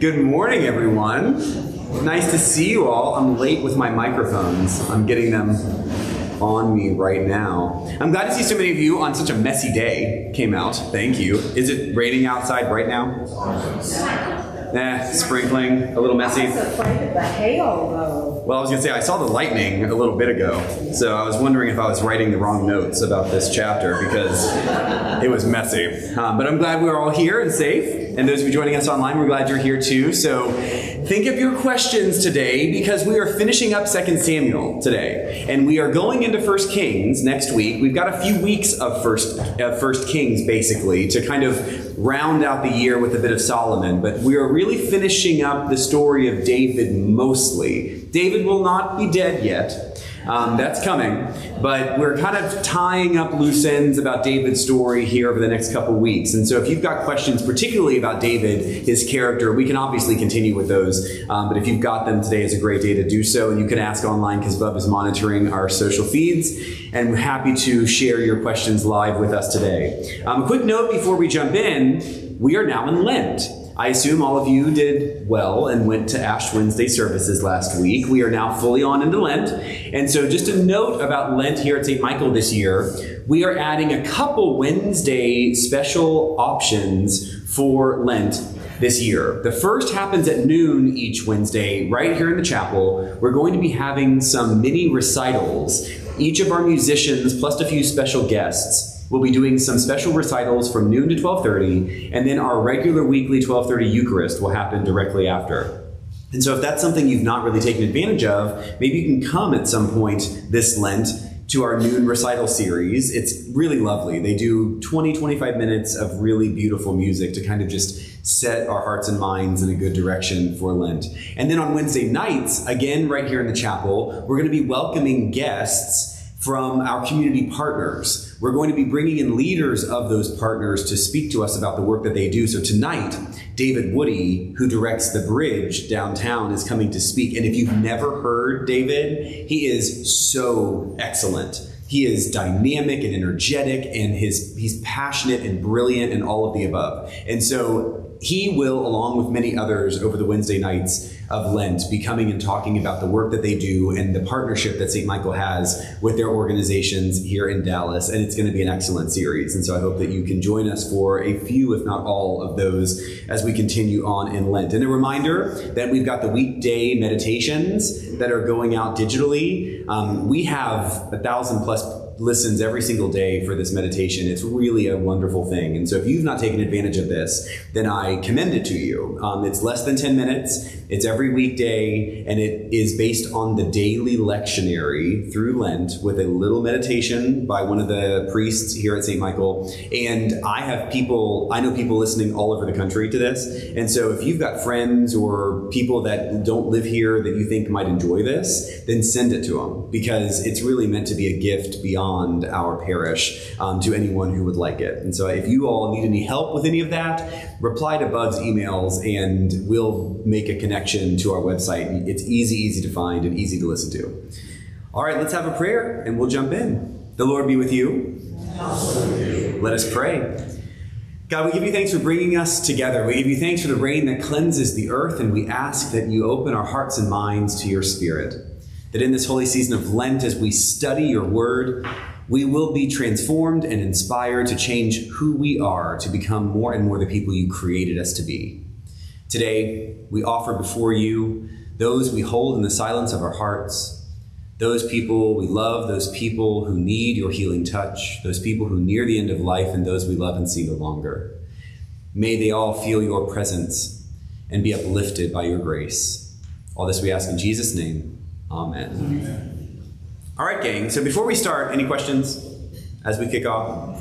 Good morning, everyone. Nice to see you all. I'm late with my microphones. I'm getting them on me right now. I'm glad to see so many of you on such a messy day came out. Thank you. Is it raining outside right now? Eh, sprinkling, a little messy. I was afraid of the hail, though. Well, I was going to say, I saw the lightning a little bit ago, so I was wondering if I was writing the wrong notes about this chapter because it was messy. Um, but I'm glad we're all here and safe. And those of you joining us online, we're glad you're here too. So think of your questions today because we are finishing up 2 Samuel today. And we are going into 1 Kings next week. We've got a few weeks of First, uh, First Kings, basically, to kind of round out the year with a bit of Solomon. But we are really finishing up the story of David mostly. David will not be dead yet. Um, that's coming, but we're kind of tying up loose ends about David's story here over the next couple weeks. And so, if you've got questions, particularly about David, his character, we can obviously continue with those. Um, but if you've got them, today is a great day to do so. And you can ask online because Bub is monitoring our social feeds. And we're happy to share your questions live with us today. Um, quick note before we jump in we are now in Lent. I assume all of you did well and went to Ash Wednesday services last week. We are now fully on into Lent. And so, just a note about Lent here at St. Michael this year we are adding a couple Wednesday special options for Lent this year. The first happens at noon each Wednesday, right here in the chapel. We're going to be having some mini recitals. Each of our musicians, plus a few special guests, We'll be doing some special recitals from noon to 12:30, and then our regular weekly 12:30 Eucharist will happen directly after. And so if that's something you've not really taken advantage of, maybe you can come at some point this Lent to our noon recital series. It's really lovely. They do 20 25 minutes of really beautiful music to kind of just set our hearts and minds in a good direction for Lent. And then on Wednesday nights, again right here in the chapel, we're going to be welcoming guests from our community partners. We're going to be bringing in leaders of those partners to speak to us about the work that they do. So tonight, David Woody, who directs the bridge downtown, is coming to speak. And if you've never heard David, he is so excellent. He is dynamic and energetic, and his he's passionate and brilliant and all of the above. And so he will, along with many others over the Wednesday nights of Lent, be coming and talking about the work that they do and the partnership that St. Michael has with their organizations here in Dallas. And it's going to be an excellent series. And so I hope that you can join us for a few, if not all, of those as we continue on in Lent. And a reminder that we've got the weekday meditations that are going out digitally. Um, we have a thousand plus listens every single day for this meditation. It's really a wonderful thing. And so if you've not taken advantage of this, then I commend it to you. Um, it's less than 10 minutes, it's every weekday, and it is based on the daily lectionary through Lent with a little meditation by one of the priests here at St. Michael. And I have people, I know people listening all over the country to this. And so if you've got friends or people that don't live here that you think might enjoy this, then send it to them because it's really meant to be a gift beyond our parish um, to anyone who would like it. And so if you all need any help with any of that, reply to Bud's emails and we'll make a connection to our website. It's easy, easy to find and easy to listen to. All right, let's have a prayer and we'll jump in. The Lord be with you. Let us pray. God, we give you thanks for bringing us together. We give you thanks for the rain that cleanses the earth, and we ask that you open our hearts and minds to your spirit that in this holy season of Lent, as we study your word, we will be transformed and inspired to change who we are to become more and more the people you created us to be. Today, we offer before you those we hold in the silence of our hearts, those people we love, those people who need your healing touch, those people who near the end of life, and those we love and see no longer. May they all feel your presence and be uplifted by your grace. All this we ask in Jesus' name. Amen. Amen. All right, gang. So before we start, any questions as we kick off?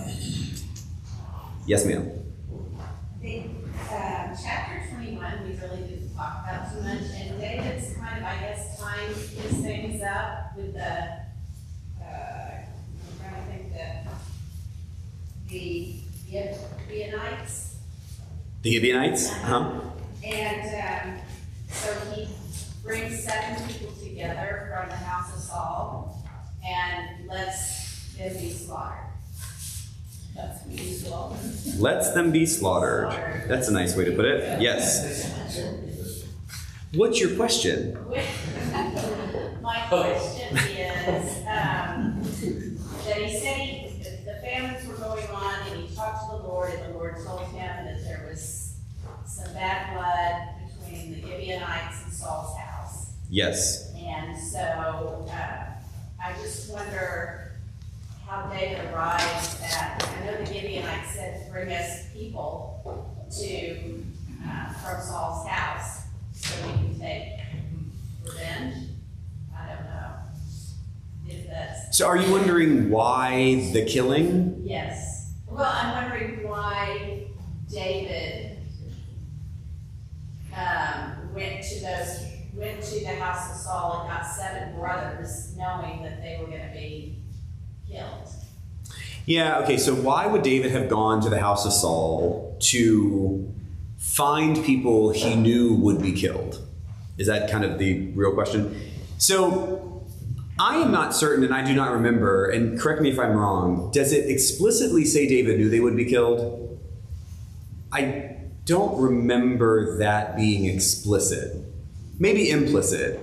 Yes, ma'am. The, uh, chapter 21, we really didn't talk about too much, and David's kind of, I guess, tying his things up with the, uh, I'm trying to think the, the Gibeonites. The Gibeonites? Uh-huh. And, um, so he brings seven people together from the house of Saul and lets them be slaughtered. Lets be slaughtered. Lets them be slaughtered. That's a nice way to put it. Yes. What's your question? My question is, um, that he said he, the famines were going on and he talked to the Lord and the Lord told him that some bad blood between the Gibeonites and Saul's house. Yes. And so, uh, I just wonder how David arrives at, I know the Gibeonites said, bring us people to, uh, from Saul's house so we can take revenge. I don't know. So are you wondering why the killing? yes. Well, I'm wondering why David, um, went to those, went to the house of Saul and got seven brothers, knowing that they were gonna be killed. Yeah, okay, so why would David have gone to the house of Saul to find people he knew would be killed? Is that kind of the real question? So I am not certain, and I do not remember, and correct me if I'm wrong, does it explicitly say David knew they would be killed? I don't remember that being explicit. Maybe implicit,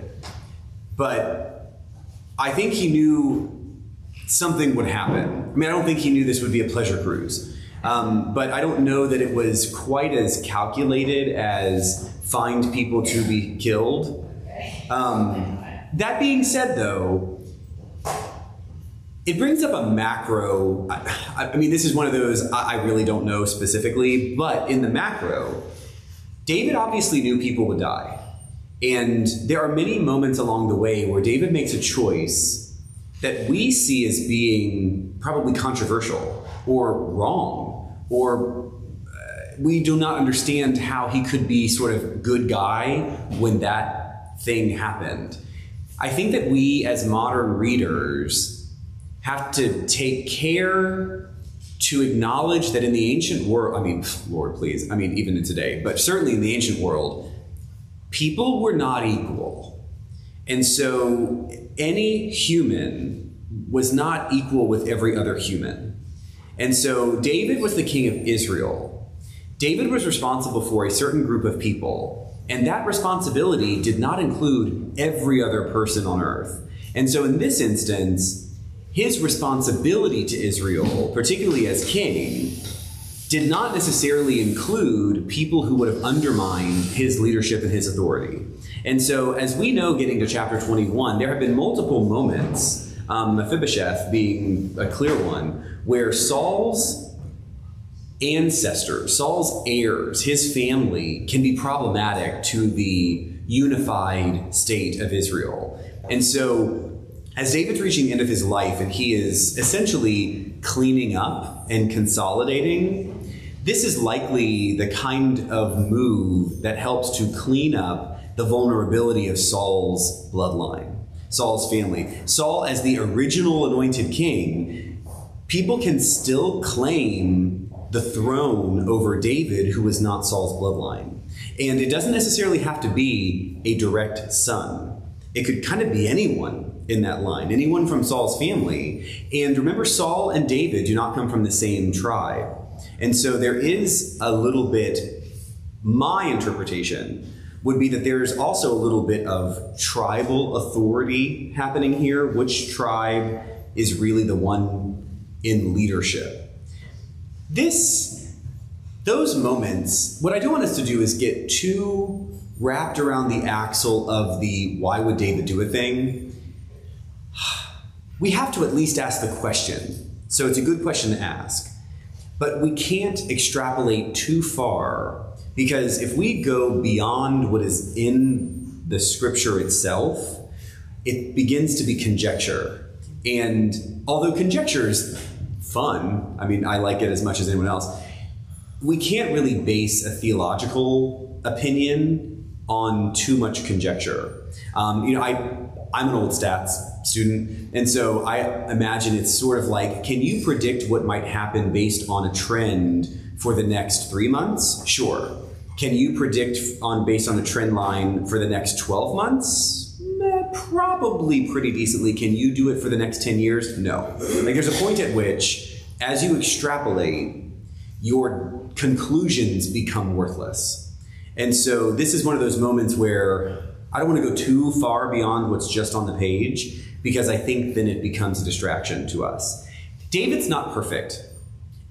but I think he knew something would happen. I mean, I don't think he knew this would be a pleasure cruise. Um, but I don't know that it was quite as calculated as find people to be killed. Um, that being said, though, it brings up a macro. I, I mean, this is one of those I, I really don't know specifically, but in the macro, David obviously knew people would die. And there are many moments along the way where David makes a choice that we see as being probably controversial or wrong, or uh, we do not understand how he could be sort of good guy when that thing happened. I think that we as modern readers have to take care to acknowledge that in the ancient world, I mean, Lord, please, I mean, even in today, but certainly in the ancient world, people were not equal. And so any human was not equal with every other human. And so David was the king of Israel. David was responsible for a certain group of people, and that responsibility did not include every other person on earth. And so in this instance, his responsibility to Israel, particularly as king, did not necessarily include people who would have undermined his leadership and his authority. And so, as we know, getting to chapter 21, there have been multiple moments, um, Mephibosheth being a clear one, where Saul's ancestors, Saul's heirs, his family can be problematic to the unified state of Israel. And so, as David's reaching the end of his life and he is essentially cleaning up and consolidating, this is likely the kind of move that helps to clean up the vulnerability of Saul's bloodline, Saul's family. Saul, as the original anointed king, people can still claim the throne over David, who was not Saul's bloodline. And it doesn't necessarily have to be a direct son, it could kind of be anyone in that line, anyone from Saul's family. And remember, Saul and David do not come from the same tribe. And so there is a little bit, my interpretation would be that there's also a little bit of tribal authority happening here. Which tribe is really the one in leadership? This, those moments, what I don't want us to do is get too wrapped around the axle of the why would David do a thing. We have to at least ask the question. So it's a good question to ask. But we can't extrapolate too far because if we go beyond what is in the scripture itself, it begins to be conjecture. And although conjecture is fun, I mean, I like it as much as anyone else, we can't really base a theological opinion on too much conjecture. Um, you know, I, I'm an old stats student, and so I imagine it's sort of like, can you predict what might happen based on a trend for the next three months? Sure. Can you predict on based on a trend line for the next 12 months? Eh, probably pretty decently. Can you do it for the next 10 years? No. Like there's a point at which, as you extrapolate, your conclusions become worthless. And so this is one of those moments where I don't want to go too far beyond what's just on the page because I think then it becomes a distraction to us. David's not perfect.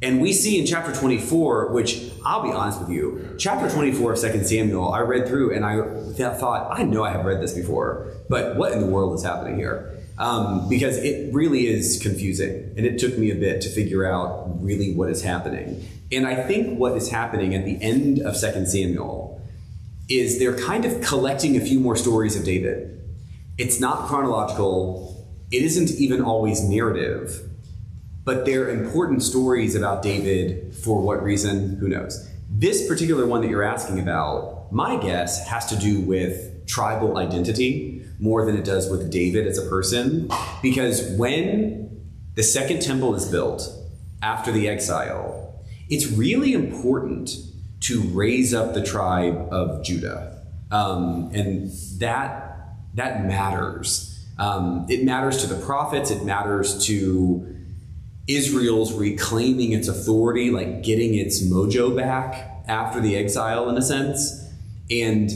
And we see in chapter 24, which I'll be honest with you, chapter 24 of 2 Samuel, I read through and I thought, I know I have read this before, but what in the world is happening here? Um, because it really is confusing. And it took me a bit to figure out really what is happening. And I think what is happening at the end of 2 Samuel is they're kind of collecting a few more stories of David. It's not chronological, it isn't even always narrative but they're important stories about David for what reason? Who knows? This particular one that you're asking about, my guess has to do with tribal identity more than it does with David as a person. Because when the second temple is built after the exile, it's really important to raise up the tribe of Judah. Um, and that, that matters. Um, it matters to the prophets, it matters to Israel's reclaiming its authority, like getting its mojo back after the exile, in a sense. And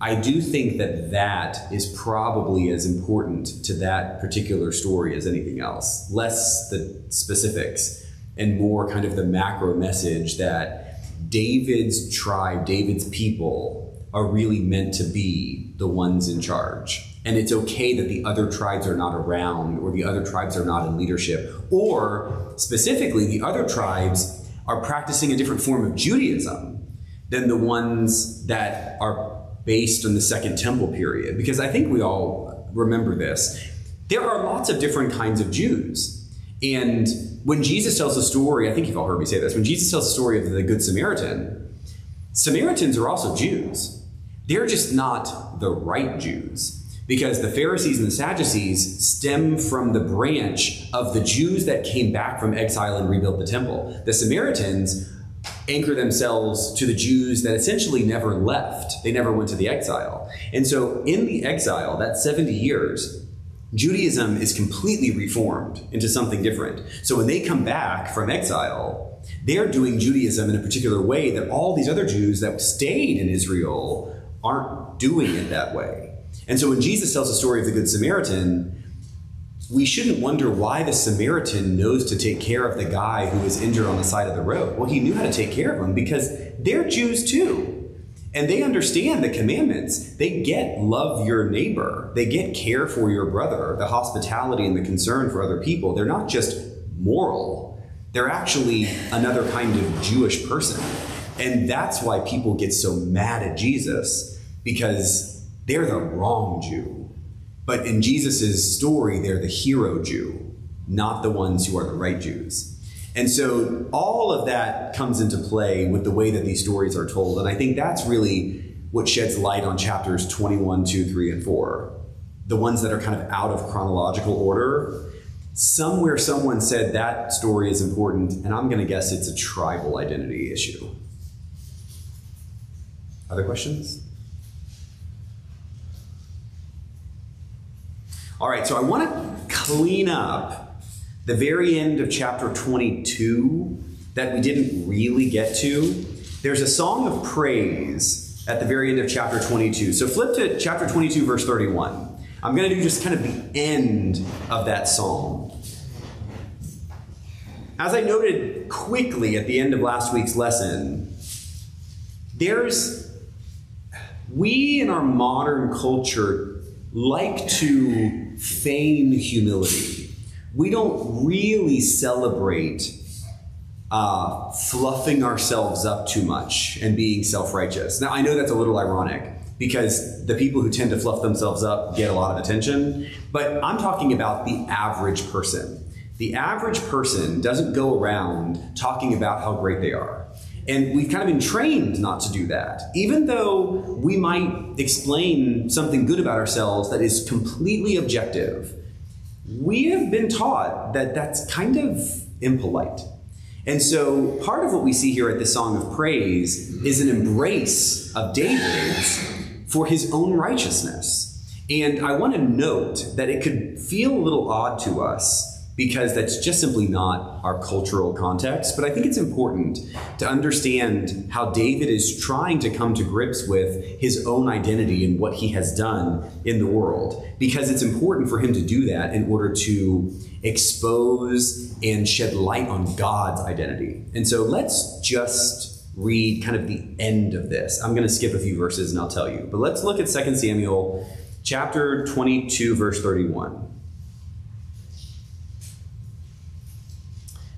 I do think that that is probably as important to that particular story as anything else. Less the specifics and more kind of the macro message that David's tribe, David's people are really meant to be the ones in charge. And it's okay that the other tribes are not around or the other tribes are not in leadership. Or specifically the other tribes are practicing a different form of judaism than the ones that are based on the second temple period. Because i think we all remember this. There are lots of different kinds of jews. And when jesus tells the story i think you've all heard me say this when jesus tells the story of the good samaritan samaritans are also jews they're just not the right jews because the Pharisees and the Sadducees stem from the branch of the Jews that came back from exile and rebuilt the temple. The Samaritans anchor themselves to the Jews that essentially never left. They never went to the exile. And so in the exile, that 70 years, Judaism is completely reformed into something different. So when they come back from exile, they're doing Judaism in a particular way that all these other Jews that stayed in Israel aren't doing it that way. And so when Jesus tells the story of the Good Samaritan, we shouldn't wonder why the Samaritan knows to take care of the guy who was injured on the side of the road. Well, he knew how to take care of him because they're Jews too. And they understand the commandments. They get love your neighbor, they get care for your brother, the hospitality and the concern for other people. They're not just moral, they're actually another kind of Jewish person. And that's why people get so mad at Jesus because they're the wrong Jew. But in Jesus' story, they're the hero Jew, not the ones who are the right Jews. And so all of that comes into play with the way that these stories are told. And I think that's really what sheds light on chapters 21, 2, 3, and 4. The ones that are kind of out of chronological order. Somewhere someone said that story is important, and I'm going to guess it's a tribal identity issue. Other questions? All right, so I want to clean up the very end of chapter 22 that we didn't really get to. There's a song of praise at the very end of chapter 22. So flip to chapter 22, verse 31. I'm going to do just kind of the end of that psalm. As I noted quickly at the end of last week's lesson, there's, we in our modern culture like to feign humility. We don't really celebrate uh, fluffing ourselves up too much and being self righteous. Now, I know that's a little ironic because the people who tend to fluff themselves up get a lot of attention, but I'm talking about the average person. The average person doesn't go around talking about how great they are. And we've kind of been trained not to do that. Even though we might explain something good about ourselves that is completely objective, we have been taught that that's kind of impolite. And so part of what we see here at the Song of Praise is an embrace of David's for his own righteousness. And I want to note that it could feel a little odd to us because that's just simply not our cultural context. But I think it's important to understand how David is trying to come to grips with his own identity and what he has done in the world, because it's important for him to do that in order to expose and shed light on God's identity. And so let's just read kind of the end of this. I'm going to skip a few verses and I'll tell you. But let's look at 2 Samuel chapter 22 verse 31.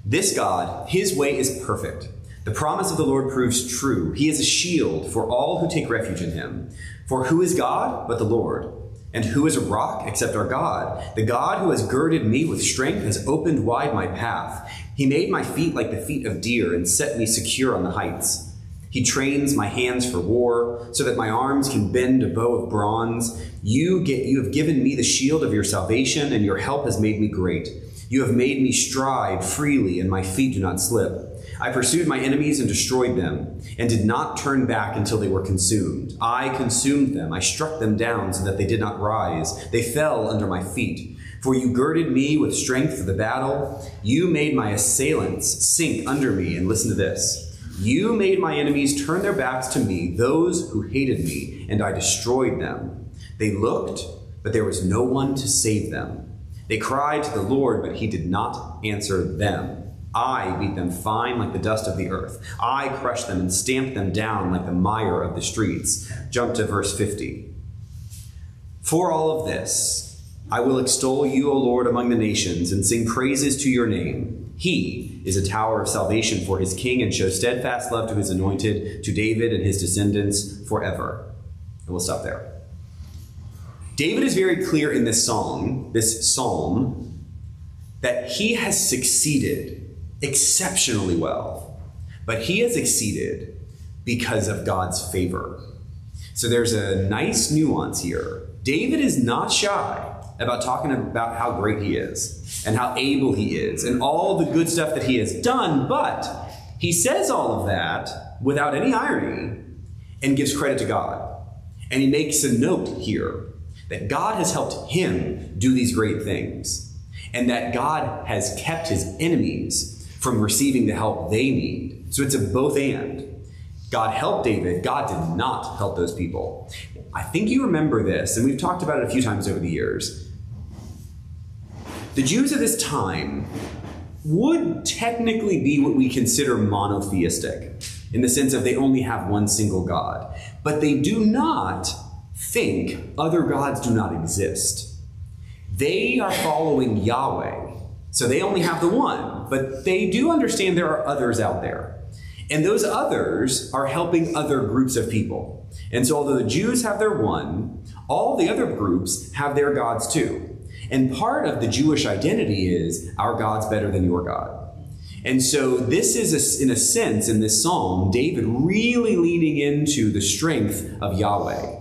This God, his way is perfect. The promise of the Lord proves true. He is a shield for all who take refuge in him. For who is God but the Lord? And who is a rock except our God? The God who has girded me with strength has opened wide my path. He made my feet like the feet of deer and set me secure on the heights. He trains my hands for war so that my arms can bend a bow of bronze. You get you have given me the shield of your salvation and your help has made me great. You have made me stride freely and my feet do not slip. I pursued my enemies and destroyed them, and did not turn back until they were consumed. I consumed them. I struck them down so that they did not rise. They fell under my feet. For you girded me with strength for the battle. You made my assailants sink under me. And listen to this. You made my enemies turn their backs to me, those who hated me, and I destroyed them. They looked, but there was no one to save them. They cried to the Lord, but he did not answer them. I beat them fine like the dust of the earth. I crushed them and stamped them down like the mire of the streets. Jump to verse 50. For all of this, I will extol you, O Lord, among the nations, and sing praises to your name. He is a tower of salvation for his king, and shows steadfast love to his anointed, to David and his descendants forever. And we'll stop there. David is very clear in this song, this psalm, that he has succeeded exceptionally well, but he has exceeded because of God's favor. So there's a nice nuance here. David is not shy about talking about how great he is and how able he is and all the good stuff that he has done, but he says all of that without any irony and gives credit to God. And he makes a note here that God has helped him do these great things and that God has kept his enemies from receiving the help they need. So it's a both and. God helped David, God did not help those people. I think you remember this, and we've talked about it a few times over the years. The Jews of this time would technically be what we consider monotheistic, in the sense of they only have one single God. But they do not think other gods do not exist. They are following Yahweh so they only have the one, but they do understand there are others out there. And those others are helping other groups of people. And so, although the Jews have their one, all the other groups have their gods too. And part of the Jewish identity is our God's better than your God. And so, this is, a, in a sense, in this psalm, David really leaning into the strength of Yahweh.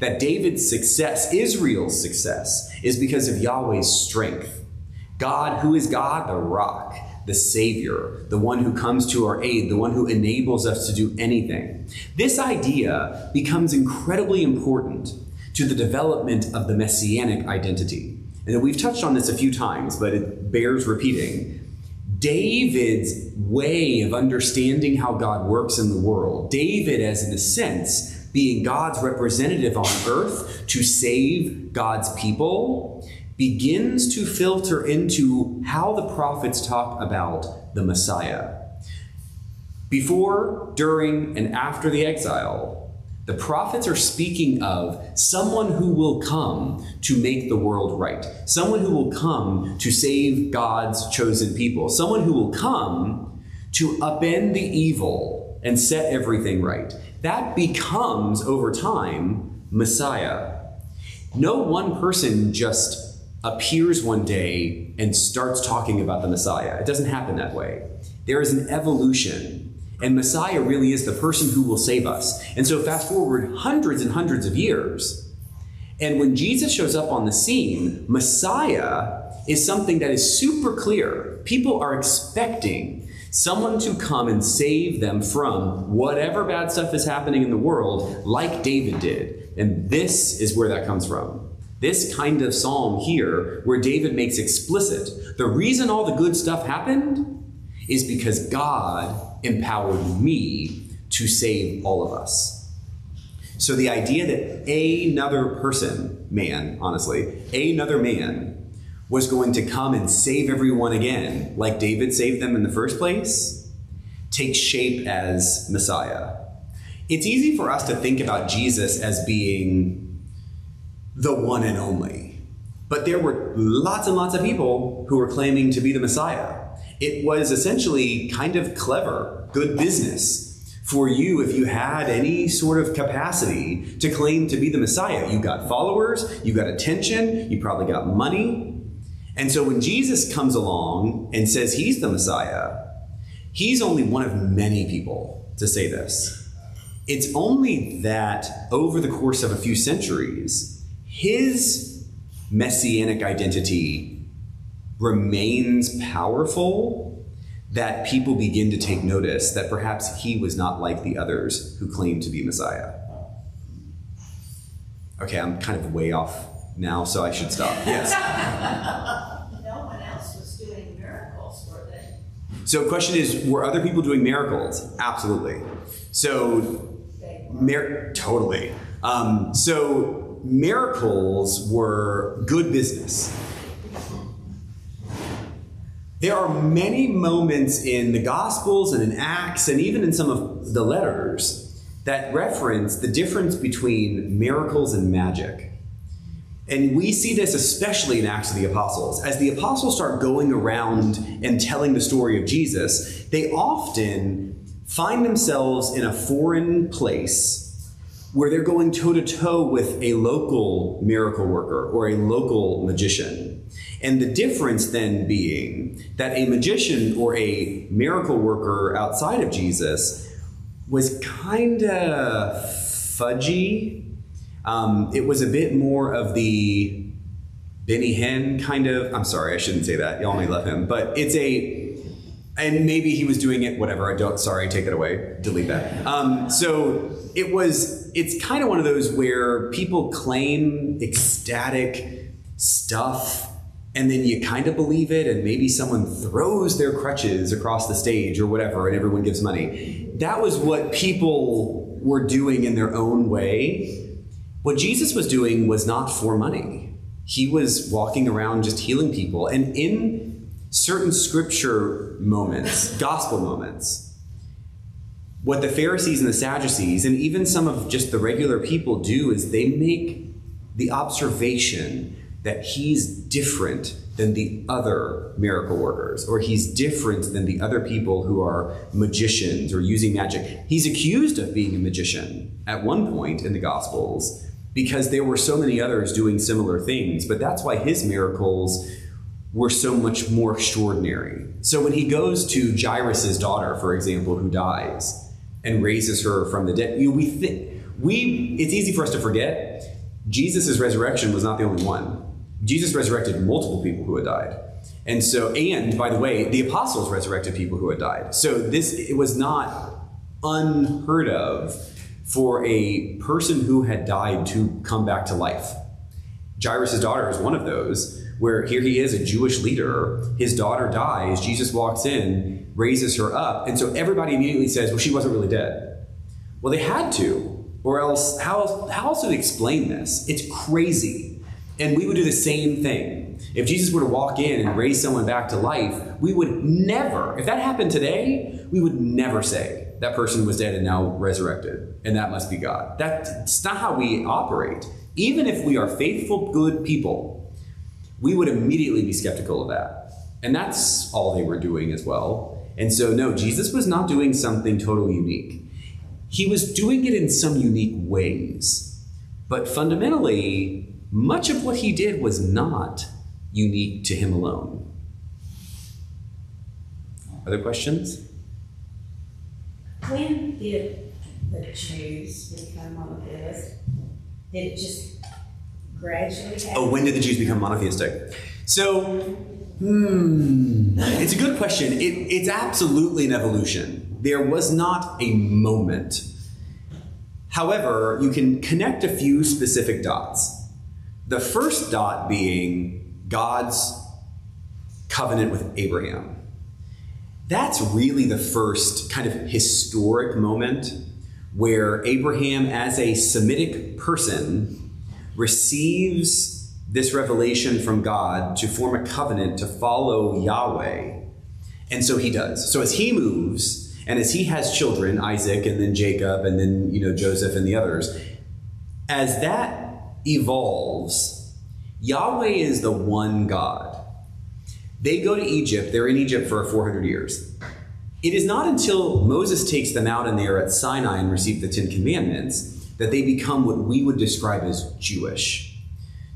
That David's success, Israel's success, is because of Yahweh's strength. God, who is God? The rock, the Savior, the one who comes to our aid, the one who enables us to do anything. This idea becomes incredibly important to the development of the messianic identity. And we've touched on this a few times, but it bears repeating. David's way of understanding how God works in the world, David, as in a sense, being God's representative on earth to save God's people, begins to filter into how the prophets talk about the Messiah. Before, during, and after the exile, the prophets are speaking of someone who will come to make the world right, someone who will come to save God's chosen people, someone who will come to upend the evil and set everything right. That becomes, over time, Messiah. No one person just appears one day and starts talking about the Messiah. It doesn't happen that way. There is an evolution, and Messiah really is the person who will save us. And so, fast forward hundreds and hundreds of years, and when Jesus shows up on the scene, Messiah is something that is super clear. People are expecting someone to come and save them from whatever bad stuff is happening in the world, like David did. And this is where that comes from. This kind of psalm here, where David makes explicit the reason all the good stuff happened is because God empowered me to save all of us. So the idea that another person, man, honestly, another man was going to come and save everyone again, like David saved them in the first place, takes shape as Messiah. It's easy for us to think about Jesus as being the one and only. But there were lots and lots of people who were claiming to be the Messiah. It was essentially kind of clever, good business for you if you had any sort of capacity to claim to be the Messiah. You got followers, you got attention, you probably got money. And so when Jesus comes along and says he's the Messiah, he's only one of many people to say this. It's only that over the course of a few centuries, his messianic identity remains powerful that people begin to take notice that perhaps he was not like the others who claimed to be Messiah. Okay, I'm kind of way off now, so I should stop. Yes. No one else was doing miracles, were they? So, question is, were other people doing miracles? Absolutely. So. Mir- totally. Um, so miracles were good business. There are many moments in the Gospels and in Acts and even in some of the letters that reference the difference between miracles and magic. And we see this especially in Acts of the Apostles. As the apostles start going around and telling the story of Jesus, they often find themselves in a foreign place where they're going toe to toe with a local miracle worker or a local magician. And the difference then being that a magician or a miracle worker outside of Jesus was kind of fudgy. Um, it was a bit more of the Benny Hinn kind of. I'm sorry, I shouldn't say that. Y'all may love him, but it's a. And maybe he was doing it. Whatever. I don't. Sorry. Take it away. Delete that. Um, so it was. It's kind of one of those where people claim ecstatic stuff and then you kind of believe it and maybe someone throws their crutches across the stage or whatever and everyone gives money that was what people were doing in their own way what jesus was doing was not for money he was walking around just healing people and in certain scripture moments gospel moments what the pharisees and the sadducees and even some of just the regular people do is they make the observation that he's different than the other miracle workers, or he's different than the other people who are magicians or using magic. He's accused of being a magician at one point in the Gospels because there were so many others doing similar things, but that's why his miracles were so much more extraordinary. So when he goes to Jairus' daughter, for example, who dies and raises her from the dead, you know, we think we it's easy for us to forget Jesus' resurrection was not the only one. Jesus resurrected multiple people who had died. And so, and by the way, the apostles resurrected people who had died. So this it was not unheard of for a person who had died to come back to life. Jairus' daughter is one of those, where here he is, a Jewish leader. His daughter dies. Jesus walks in, raises her up. And so everybody immediately says, well, she wasn't really dead. Well, they had to, or else, how, how else do they explain this? It's crazy. And we would do the same thing. If Jesus were to walk in and raise someone back to life, we would never, if that happened today, we would never say that person was dead and now resurrected, and that must be God. That's not how we operate. Even if we are faithful, good people, we would immediately be skeptical of that. And that's all they were doing as well. And so, no, Jesus was not doing something totally unique. He was doing it in some unique ways. But fundamentally, much of what he did was not unique to him alone. Other questions? When did the Jews become monotheist? Did it just gradually happen? Oh, when did the Jews become monotheistic? So, hmm, it's a good question. It, it's absolutely an evolution. There was not a moment. However, you can connect a few specific dots. The first dot being God's covenant with Abraham. That's really the first kind of historic moment where Abraham, as a Semitic person, receives this revelation from God to form a covenant to follow Yahweh. And so he does. So as he moves, and as he has children, Isaac and then Jacob and then you know Joseph and the others, as that evolves, Yahweh is the one God. They go to Egypt, they're in Egypt for 400 years. It is not until Moses takes them out and they are at Sinai and receive the Ten Commandments that they become what we would describe as Jewish.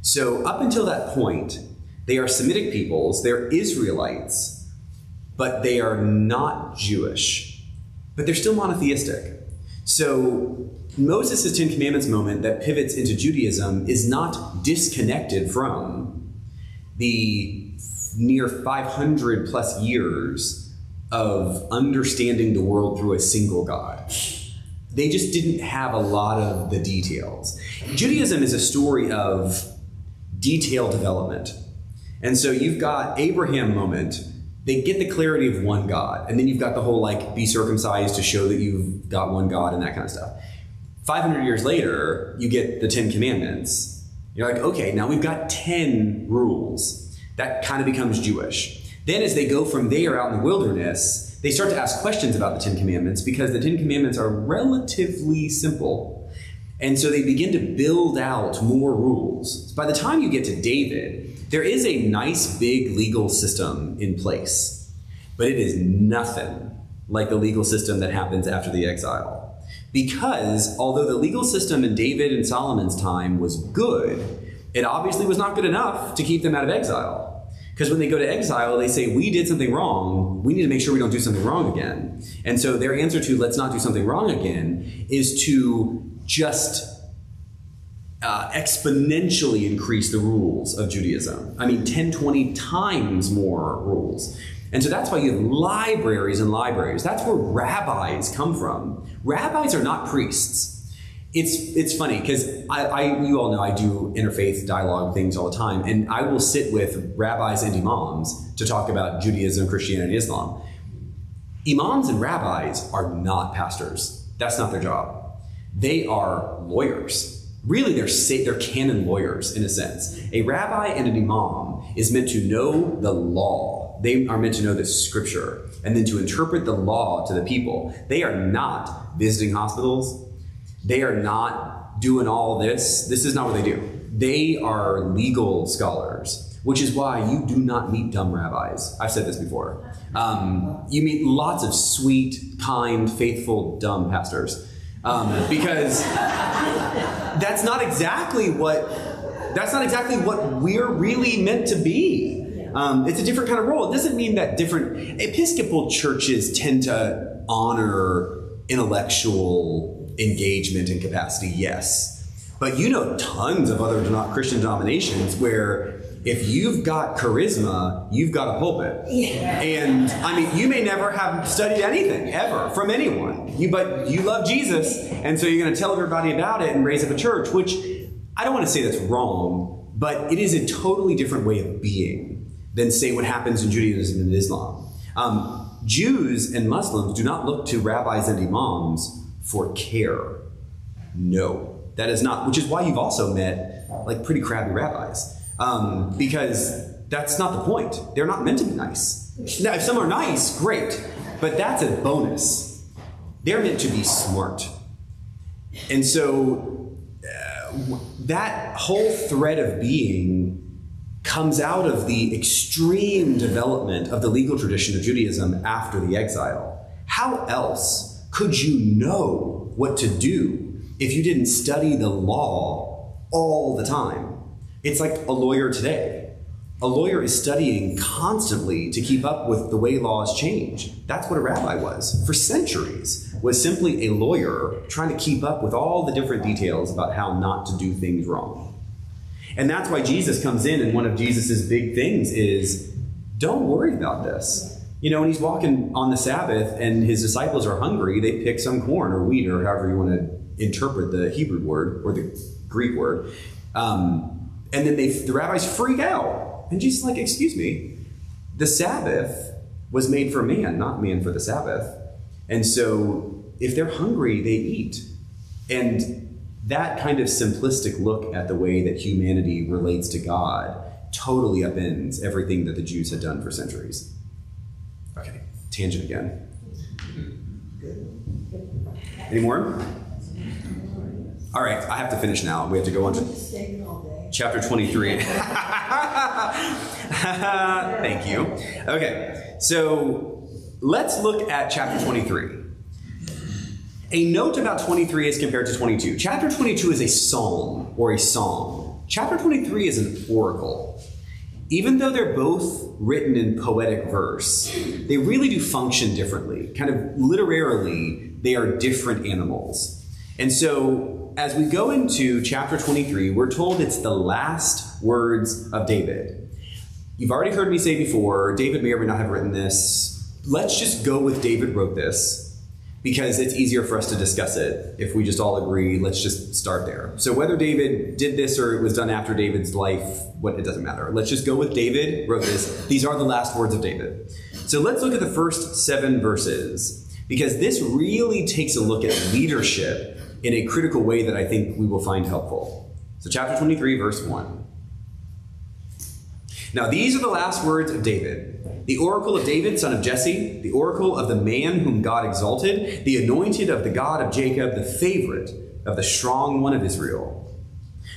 So, up until that point, they are Semitic peoples, they're Israelites, but they are not Jewish. But they're still monotheistic. So, Moses' Ten Commandments moment that pivots into Judaism is not disconnected from the near 500 plus years of understanding the world through a single God. They just didn't have a lot of the details. Judaism is a story of detail development. And so you've got Abraham moment, they get the clarity of one God. And then you've got the whole like be circumcised to show that you've got one God and that kind of stuff. 500 years later, you get the 10 commandments. You're like, okay, now we've got 10 rules. That kind of becomes Jewish. Then, as they go from there out in the wilderness, they start to ask questions about the Ten Commandments because the Ten Commandments are relatively simple. And so they begin to build out more rules. By the time you get to David, there is a nice big legal system in place, but it is nothing like the legal system that happens after the exile. Because although the legal system in David and Solomon's time was good, it obviously was not good enough to keep them out of exile. Because when they go to exile, they say, We did something wrong. We need to make sure we don't do something wrong again. And so their answer to let's not do something wrong again is to just uh, exponentially increase the rules of Judaism. I mean, 10, 20 times more rules. And so that's why you have libraries and libraries. That's where rabbis come from. Rabbis are not priests. It's it's funny because I, I you all know I do interfaith dialogue things all the time, and I will sit with rabbis and imams to talk about Judaism, Christianity, Islam. Imams and rabbis are not pastors. That's not their job. They are lawyers. Really, they're sa- they're canon lawyers in a sense. A rabbi and an imam is meant to know the law. They are meant to know the scripture and then to interpret the law to the people. They are not visiting hospitals. They are not doing all this. This is not what they do. They are legal scholars, which is why you do not meet dumb rabbis. I've said this before. Um, you meet lots of sweet, kind, faithful, dumb pastors. Um, because that's not exactly what that's not exactly what we're really meant to be. Um, it's a different kind of role. It doesn't mean that different Episcopal churches tend to honor intellectual engagement and capacity. Yes, but you know tons of other not Christian denominations where if you've got charisma, you've got a pulpit. Yeah. And I mean, you may never have studied anything ever from anyone. You but you love Jesus, and so you're going to tell everybody about it and raise up a church, which I don't want to say that's wrong, but it is a totally different way of being than say what happens in Judaism and Islam. Um, Jews and Muslims do not look to rabbis and imams for care. No, that is not. Which is why you've also met like pretty crabby rabbis, um, because that's not the point. They're not meant to be nice. Now, if some are nice, great, but that's a bonus. They're meant to be smart, and so uh, that whole thread of being comes out of the extreme development of the legal tradition of Judaism after the exile. How else could you know what to do if you didn't study the law all the time? It's like a lawyer today. A lawyer is studying constantly to keep up with the way laws change. That's what a rabbi was for centuries. Was simply a lawyer trying to keep up with all the different details about how not to do things wrong. And that's why Jesus comes in, and one of Jesus' big things is don't worry about this. You know, when he's walking on the Sabbath and his disciples are hungry, they pick some corn or wheat or however you want to interpret the Hebrew word or the Greek word. Um, And then they, the rabbis freak out. And Jesus like, Excuse me, the Sabbath was made for man, not man for the Sabbath. And so if they're hungry, they eat. And that kind of simplistic look at the way that humanity relates to God totally upends everything that the Jews had done for centuries. Tangent again. Any more? All right, I have to finish now. We have to go on to chapter 23. Thank you. Okay, so let's look at chapter 23. A note about 23 as compared to 22. Chapter 22 is a psalm or a song. Chapter 23 is an oracle. Even though they're both written in poetic verse, they really do function differently. Kind of literarily, they are different animals. And so, as we go into chapter 23, we're told it's the last words of David. You've already heard me say before, David may or may not have written this. Let's just go with David wrote this because it's easier for us to discuss it if we just all agree let's just start there so whether david did this or it was done after david's life what it doesn't matter let's just go with david wrote this these are the last words of david so let's look at the first seven verses because this really takes a look at leadership in a critical way that i think we will find helpful so chapter 23 verse 1 now, these are the last words of David. The oracle of David, son of Jesse, the oracle of the man whom God exalted, the anointed of the God of Jacob, the favorite of the strong one of Israel.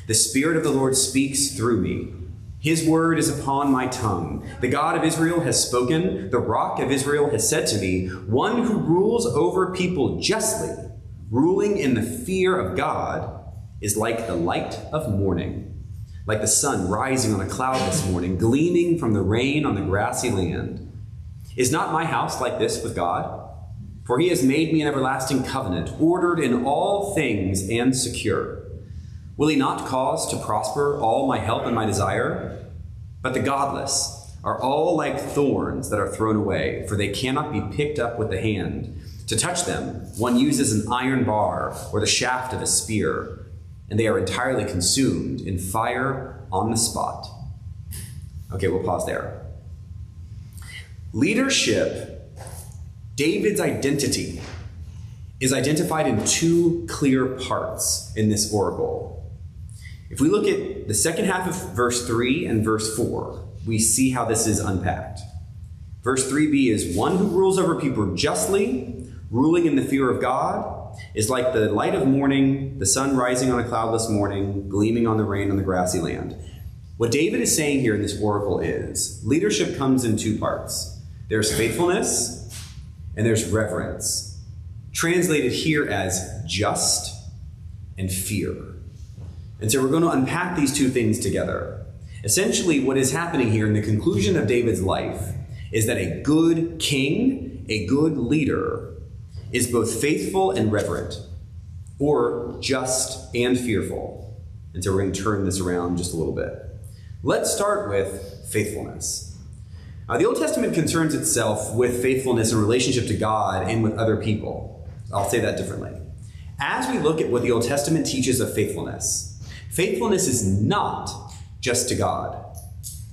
The Spirit of the Lord speaks through me. His word is upon my tongue. The God of Israel has spoken. The rock of Israel has said to me, One who rules over people justly, ruling in the fear of God, is like the light of morning like the sun rising on a cloud this morning, gleaming from the rain on the grassy land. Is not my house like this with God? For he has made me an everlasting covenant, ordered in all things and secure. Will he not cause to prosper all my help and my desire? But the godless are all like thorns that are thrown away, for they cannot be picked up with the hand. To touch them, one uses an iron bar or the shaft of a spear and they are entirely consumed in fire on the spot. Okay, we'll pause there. Leadership, David's identity, is identified in two clear parts in this oracle. If we look at the second half of verse 3 and verse 4, we see how this is unpacked. Verse 3b is one who rules over people justly, ruling in the fear of God, is like the light of morning, the sun rising on a cloudless morning, gleaming on the rain on the grassy land. What David is saying here in this oracle is leadership comes in two parts there's faithfulness and there's reverence, translated here as just and fear. And so we're going to unpack these two things together. Essentially, what is happening here in the conclusion of David's life is that a good king, a good leader, is both faithful and reverent, or just and fearful. And so we're going to turn this around just a little bit. Let's start with faithfulness. Uh, the Old Testament concerns itself with faithfulness in relationship to God and with other people. I'll say that differently. As we look at what the Old Testament teaches of faithfulness, faithfulness is not just to God.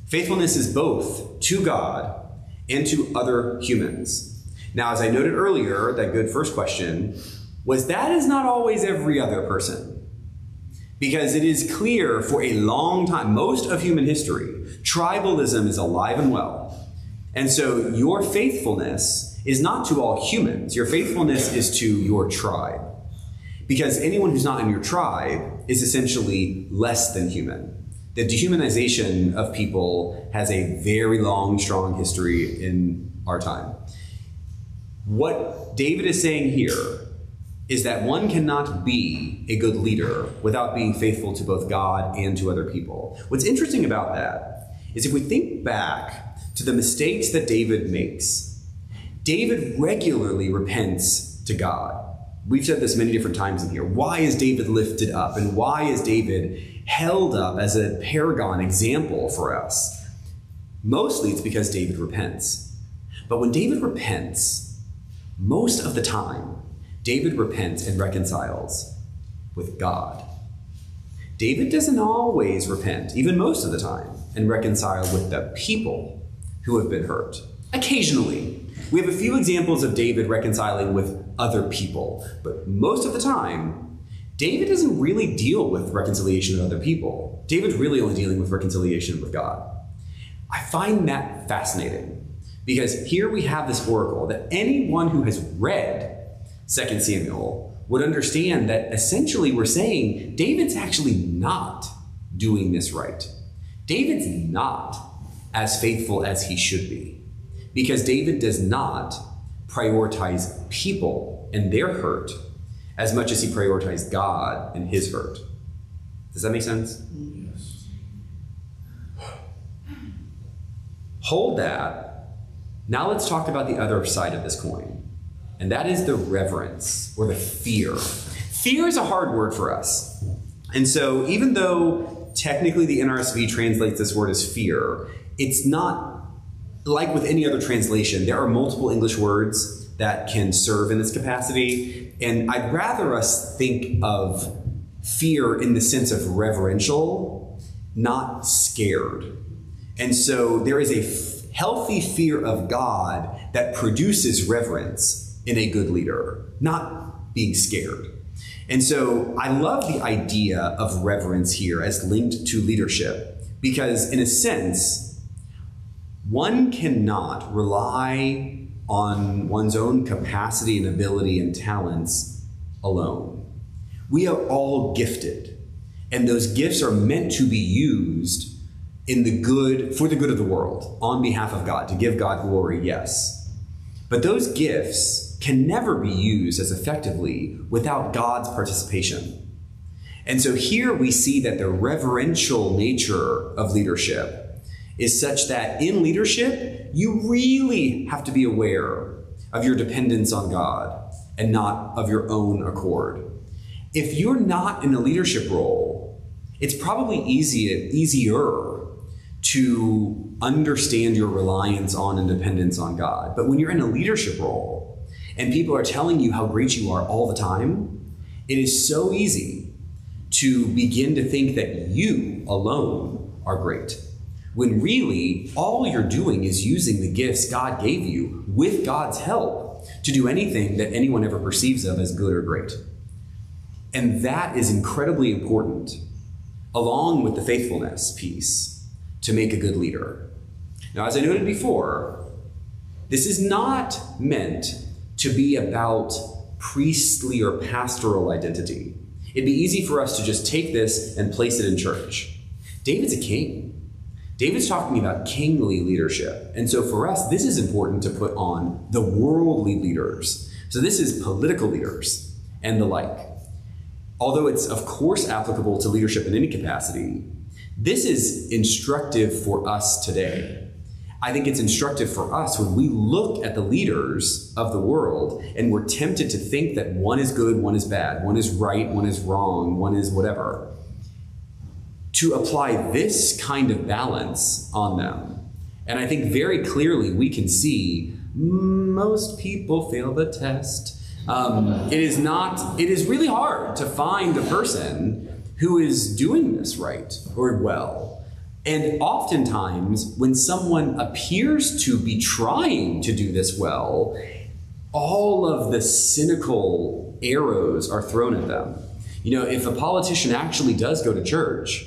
Faithfulness is both to God and to other humans. Now, as I noted earlier, that good first question was that is not always every other person. Because it is clear for a long time, most of human history, tribalism is alive and well. And so your faithfulness is not to all humans, your faithfulness is to your tribe. Because anyone who's not in your tribe is essentially less than human. The dehumanization of people has a very long, strong history in our time. What David is saying here is that one cannot be a good leader without being faithful to both God and to other people. What's interesting about that is if we think back to the mistakes that David makes, David regularly repents to God. We've said this many different times in here. Why is David lifted up? And why is David held up as a paragon example for us? Mostly it's because David repents. But when David repents, most of the time, David repents and reconciles with God. David doesn't always repent, even most of the time, and reconcile with the people who have been hurt. Occasionally. We have a few examples of David reconciling with other people, but most of the time, David doesn't really deal with reconciliation with other people. David's really only dealing with reconciliation with God. I find that fascinating because here we have this oracle that anyone who has read 2 Samuel would understand that essentially we're saying David's actually not doing this right. David's not as faithful as he should be because David does not prioritize people and their hurt as much as he prioritized God and his hurt. Does that make sense? Yes. Hold that. Now let's talk about the other side of this coin, and that is the reverence or the fear. Fear is a hard word for us. And so, even though technically the NRSV translates this word as fear, it's not like with any other translation. There are multiple English words that can serve in this capacity, and I'd rather us think of fear in the sense of reverential, not scared. And so there is a f- healthy fear of God that produces reverence in a good leader, not being scared. And so I love the idea of reverence here as linked to leadership because, in a sense, one cannot rely on one's own capacity and ability and talents alone. We are all gifted, and those gifts are meant to be used in the good for the good of the world on behalf of God to give God glory yes but those gifts can never be used as effectively without God's participation and so here we see that the reverential nature of leadership is such that in leadership you really have to be aware of your dependence on God and not of your own accord if you're not in a leadership role it's probably easy, easier to understand your reliance on and dependence on God. But when you're in a leadership role and people are telling you how great you are all the time, it is so easy to begin to think that you alone are great. When really, all you're doing is using the gifts God gave you with God's help to do anything that anyone ever perceives of as good or great. And that is incredibly important, along with the faithfulness piece to make a good leader. Now, as I noted before, this is not meant to be about priestly or pastoral identity. It'd be easy for us to just take this and place it in church. David's a king. David's talking about kingly leadership. And so for us, this is important to put on the worldly leaders. So this is political leaders and the like. Although it's, of course, applicable to leadership in any capacity, this is instructive for us today. I think it's instructive for us when we look at the leaders of the world and we're tempted to think that one is good, one is bad, one is right, one is wrong, one is whatever. To apply this kind of balance on them. And I think very clearly we can see most people fail the test. Um, it is not, it is really hard to find a person who is doing this right or well. And oftentimes, when someone appears to be trying to do this well, all of the cynical arrows are thrown at them. You know, if a politician actually does go to church,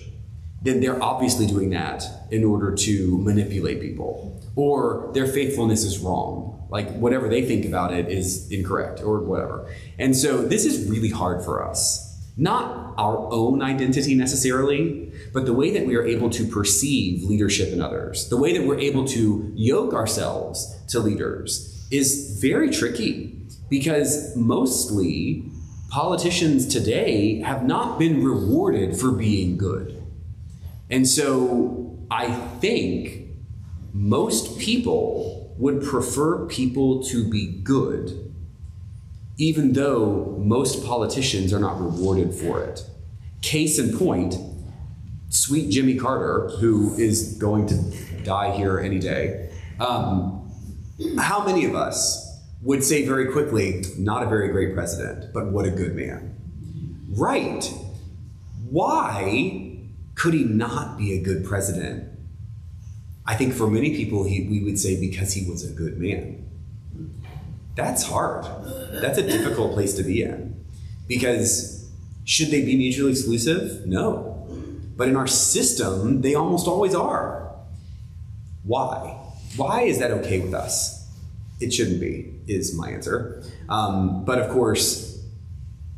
then they're obviously doing that in order to manipulate people, or their faithfulness is wrong. Like whatever they think about it is incorrect, or whatever. And so this is really hard for us not our own identity necessarily, but the way that we are able to perceive leadership in others, the way that we're able to yoke ourselves to leaders is very tricky because mostly politicians today have not been rewarded for being good. And so I think most people would prefer people to be good even though most politicians are not rewarded for it. Case in point, sweet Jimmy Carter, who is going to die here any day. Um, how many of us would say very quickly, not a very great president, but what a good man? Right. Why could he not be a good president? I think for many people, he, we would say because he was a good man. That's hard. That's a difficult place to be in. Because should they be mutually exclusive? No. But in our system, they almost always are. Why? Why is that okay with us? It shouldn't be, is my answer. Um, but of course,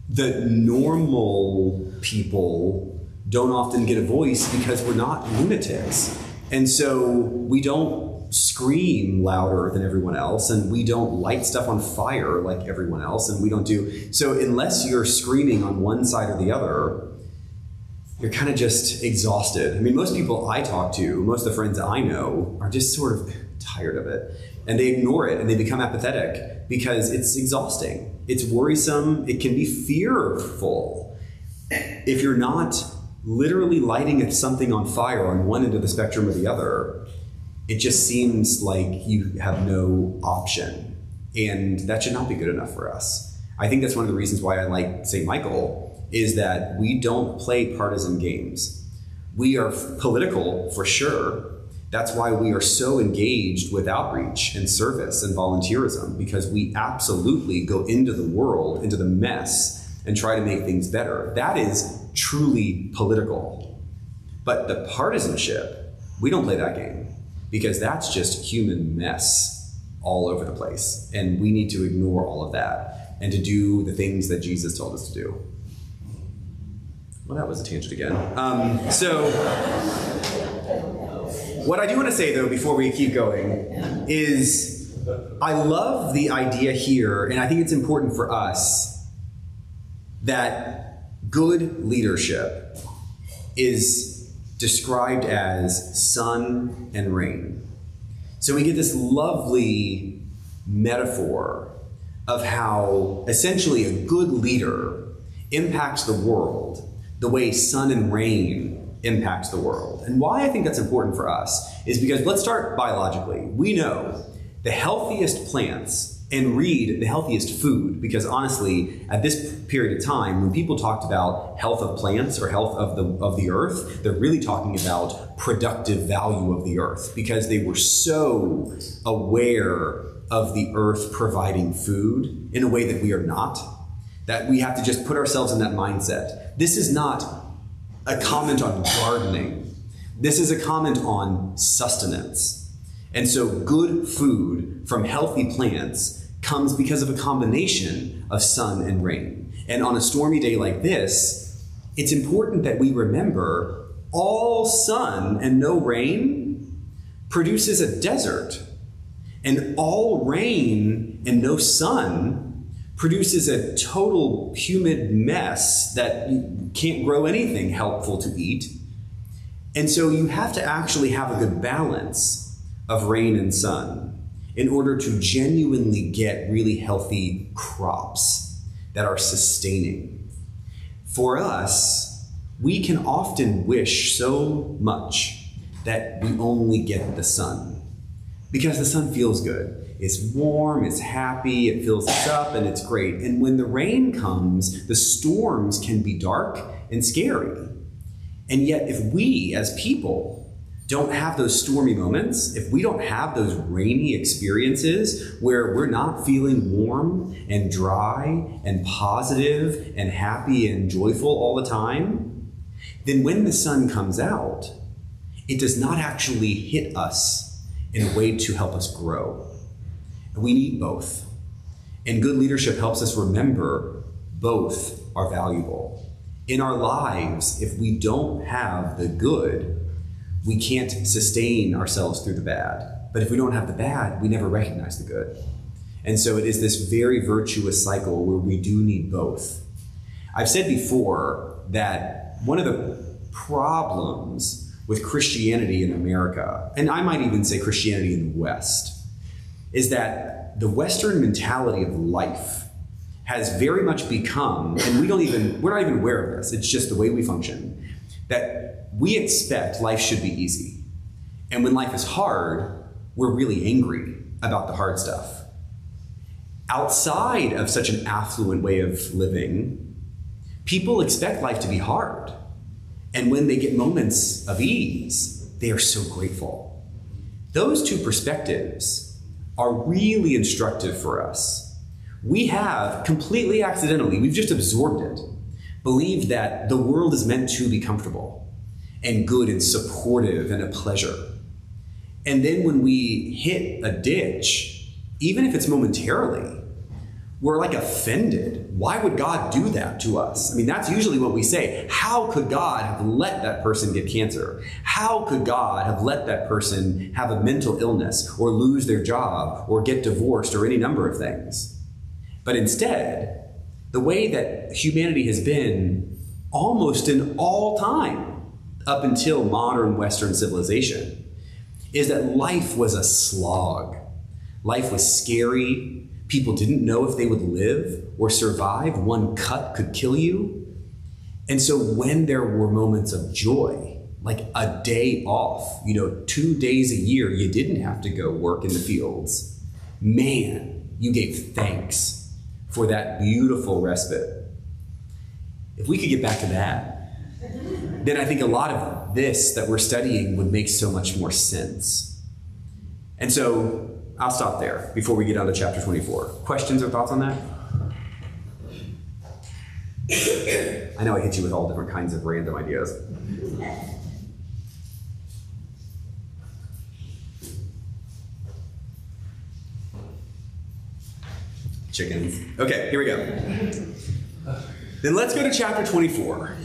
the normal people don't often get a voice because we're not lunatics. And so we don't scream louder than everyone else, and we don't light stuff on fire like everyone else, and we don't do. So unless you're screaming on one side or the other, you're kind of just exhausted. I mean, most people I talk to, most of the friends I know, are just sort of tired of it. And they ignore it and they become apathetic because it's exhausting. It's worrisome. It can be fearful. If you're not literally lighting something on fire on one end of the spectrum or the other, it just seems like you have no option. And that should not be good enough for us. I think that's one of the reasons why I like St. Michael is that we don't play partisan games. We are political for sure. That's why we are so engaged with outreach and service and volunteerism because we absolutely go into the world, into the mess, and try to make things better. That is truly political. But the partisanship, we don't play that game because that's just human mess all over the place. And we need to ignore all of that and to do the things that Jesus told us to do. Well, that was a tangent again. Um, so, what I do want to say, though, before we keep going, is I love the idea here, and I think it's important for us that good leadership is described as sun and rain. So we get this lovely metaphor of how essentially a good leader impacts the world the way sun and rain impacts the world. And why I think that's important for us is because let's start biologically. We know the healthiest plants and read the healthiest food because honestly at this period of time when people talked about health of plants or health of the of the earth they're really talking about productive value of the earth because they were so aware of the earth providing food in a way that we are not that we have to just put ourselves in that mindset. This is not a comment on gardening. This is a comment on sustenance. And so good food from healthy plants comes because of a combination of sun and rain. And on a stormy day like this, it's important that we remember all sun and no rain produces a desert. And all rain and no sun produces a total humid mess that can't grow anything helpful to eat. And so you have to actually have a good balance of rain and sun in order to genuinely get really healthy crops that are sustaining. For us, we can often wish so much that we only get the sun because the sun feels good. It's warm, it's happy, it fills us up, and it's great. And when the rain comes, the storms can be dark and scary. And yet, if we as people don't have those stormy moments, if we don't have those rainy experiences where we're not feeling warm and dry and positive and happy and joyful all the time, then when the sun comes out, it does not actually hit us in a way to help us grow. We need both. And good leadership helps us remember both are valuable. In our lives, if we don't have the good, we can't sustain ourselves through the bad. But if we don't have the bad, we never recognize the good. And so it is this very virtuous cycle where we do need both. I've said before that one of the problems with Christianity in America, and I might even say Christianity in the West, is that the Western mentality of life has very much become, and we don't even, we're not even aware of this, it's just the way we function, that we expect life should be easy. And when life is hard, we're really angry about the hard stuff. Outside of such an affluent way of living, people expect life to be hard. And when they get moments of ease, they are so grateful. Those two perspectives are really instructive for us. We have completely accidentally, we've just absorbed it, believed that the world is meant to be comfortable and good and supportive and a pleasure. And then when we hit a ditch, even if it's momentarily, we're like offended. Why would God do that to us? I mean, that's usually what we say. How could God have let that person get cancer? How could God have let that person have a mental illness or lose their job or get divorced or any number of things? But instead, the way that humanity has been almost in all time up until modern Western civilization is that life was a slog. Life was scary, People didn't know if they would live or survive. One cut could kill you. And so when there were moments of joy, like a day off, you know, two days a year, you didn't have to go work in the fields. Man, you gave thanks for that beautiful respite. If we could get back to that, then I think a lot of this that we're studying would make so much more sense. And so I'll stop there before we get on to chapter 24. Questions or thoughts on that? I know I hit you with all different kinds of random ideas. Chickens. Okay, here we go. Then let's go to chapter 24.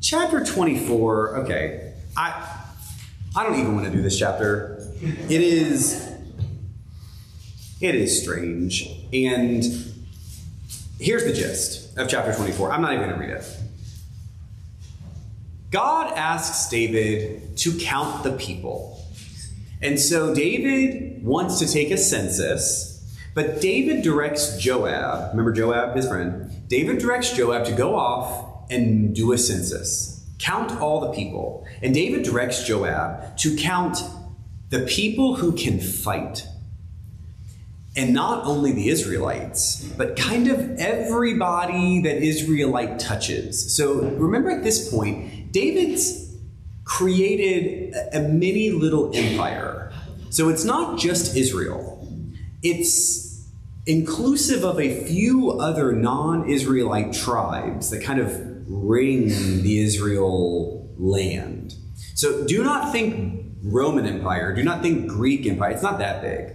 Chapter 24, okay. I I don't even want to do this chapter it is it is strange. And here's the gist of chapter 24. I'm not even going to read it. God asks David to count the people. And so David wants to take a census, but David directs Joab, remember Joab, his friend? David directs Joab to go off and do a census, count all the people. And David directs Joab to count the people who can fight, and not only the Israelites, but kind of everybody that Israelite touches. So remember at this point, David's created a, mini little empire. So it's not just Israel, it's inclusive of a few other non Israelite tribes that kind of ring the Israel land. So do not think Roman Empire. Do not think Greek Empire. It's not that big.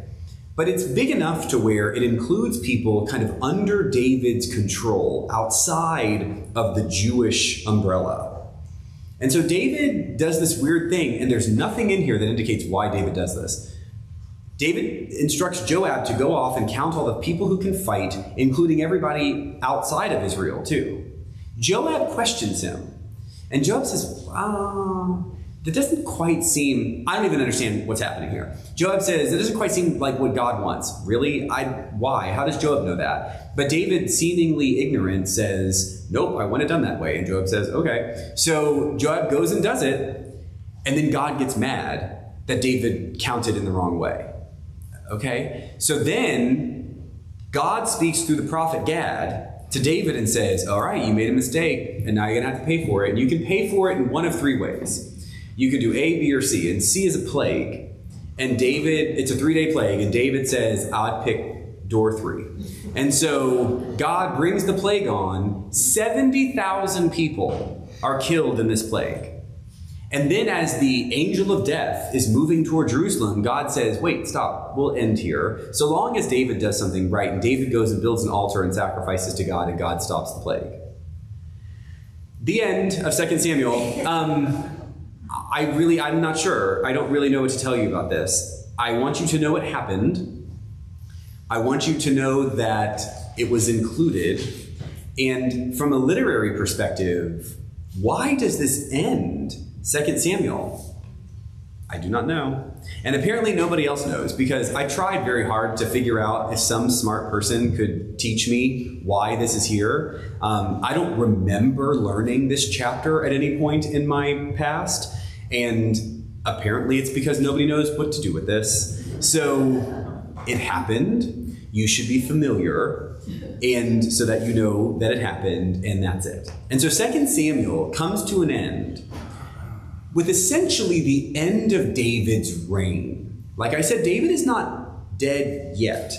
But it's big enough to where it includes people kind of under David's control, outside of the Jewish umbrella. And so David does this weird thing, and there's nothing in here that indicates why David does this. David instructs Joab to go off and count all the people who can fight, including everybody outside of Israel, too. Joab questions him. And Joab says, ah, that doesn't quite seem i don't even understand what's happening here joab says it doesn't quite seem like what god wants. Really? I why? How does joab know that? But david seemingly ignorant says nope i want it done that way. And joab says okay. So joab goes and does it and then god gets mad that david counted in the wrong way. Okay? So then god speaks through the prophet gad to David and says, All right, you made a mistake, and now you're going to have to pay for it. And you can pay for it in one of three ways. You can do A, B, or C, and C is a plague. And David, it's a three day plague, and David says, I'd pick door three. And so God brings the plague on. 70,000 people are killed in this plague. And then, as the angel of death is moving toward Jerusalem, God says, Wait, stop, we'll end here. So long as David does something right, and David goes and builds an altar and sacrifices to God, and God stops the plague. The end of 2 Samuel. Um, I really, I'm not sure. I don't really know what to tell you about this. I want you to know what happened. I want you to know that it was included. And from a literary perspective, why does this end 2 Samuel? I do not know. And apparently nobody else knows because I tried very hard to figure out if some smart person could teach me why this is here. Um, I don't remember learning this chapter at any point in my past. And apparently it's because nobody knows what to do with this. So it happened. You should be familiar. and so that you know that it happened and that's it. And so 2 Samuel comes to an end with essentially the end of David's reign. Like I said, David is not dead yet.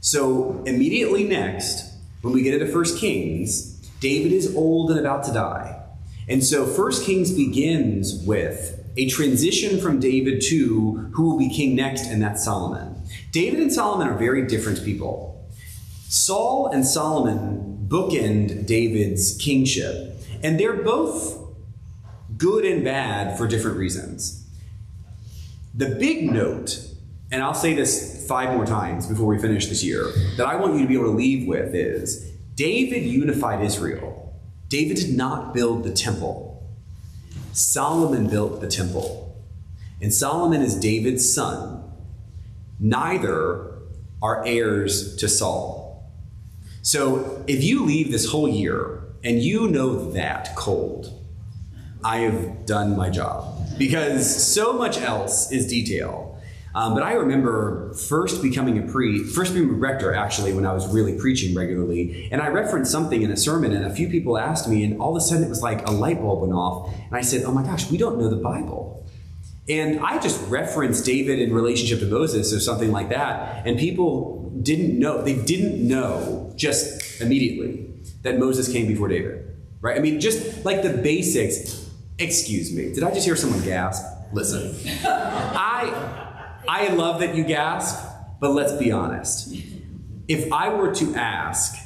So immediately next, when we get into 1 Kings, David is old and about to die. And so 1 Kings begins with a transition from David to who will be king next, and that's Solomon. David and Solomon are very different people. Saul and Solomon bookend David's kingship, and they're both good and bad for different reasons. The big note, and I'll say this five more times before we finish this year, that I want you to be able to leave with is David unified Israel. David did not build the temple. Solomon built the temple. And Solomon is David's son. Neither are heirs to Saul. So if you leave this whole year and you know that cold, I have done my job because so much else is detail. Um, but I remember first becoming a pre, first being a rector actually when I was really preaching regularly, and I referenced something in a sermon, and a few people asked me, and all of a sudden it was like a light bulb went off, and I said, "Oh my gosh, we don't know the Bible." And I just referenced David in relationship to Moses or something like that, and people didn't know. They didn't know just immediately that Moses came before David, right? I mean, just like the basics. Excuse me. Did I just hear someone gasp? Listen, I I love that you gasp, but let's be honest. If I were to ask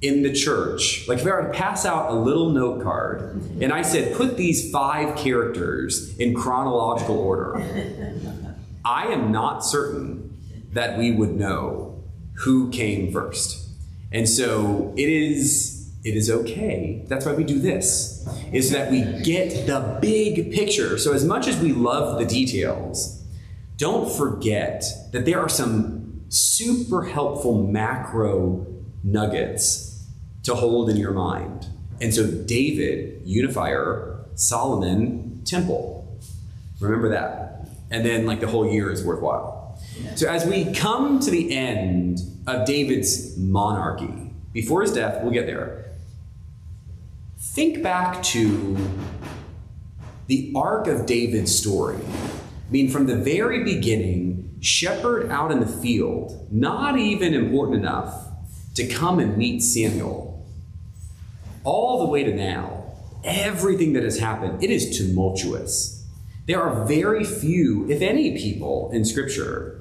in the church, like if I were to pass out a little note card and I said, put these five characters in chronological order, I am not certain that we would know who came first. And so it is it is okay. That's why we do this. Is that we get the big picture. So as much as we love the details, don't forget that there are some super helpful macro nuggets to hold in your mind. And so, David, unifier, Solomon, temple. Remember that. And then, like, the whole year is worthwhile. So, as we come to the end of David's monarchy, before his death, we'll get there. Think back to the arc of David's story. I mean, from the very beginning, shepherd out in the field, not even important enough to come and meet Samuel. All the way to now, everything that has happened, it is tumultuous. There are very few, if any, people in Scripture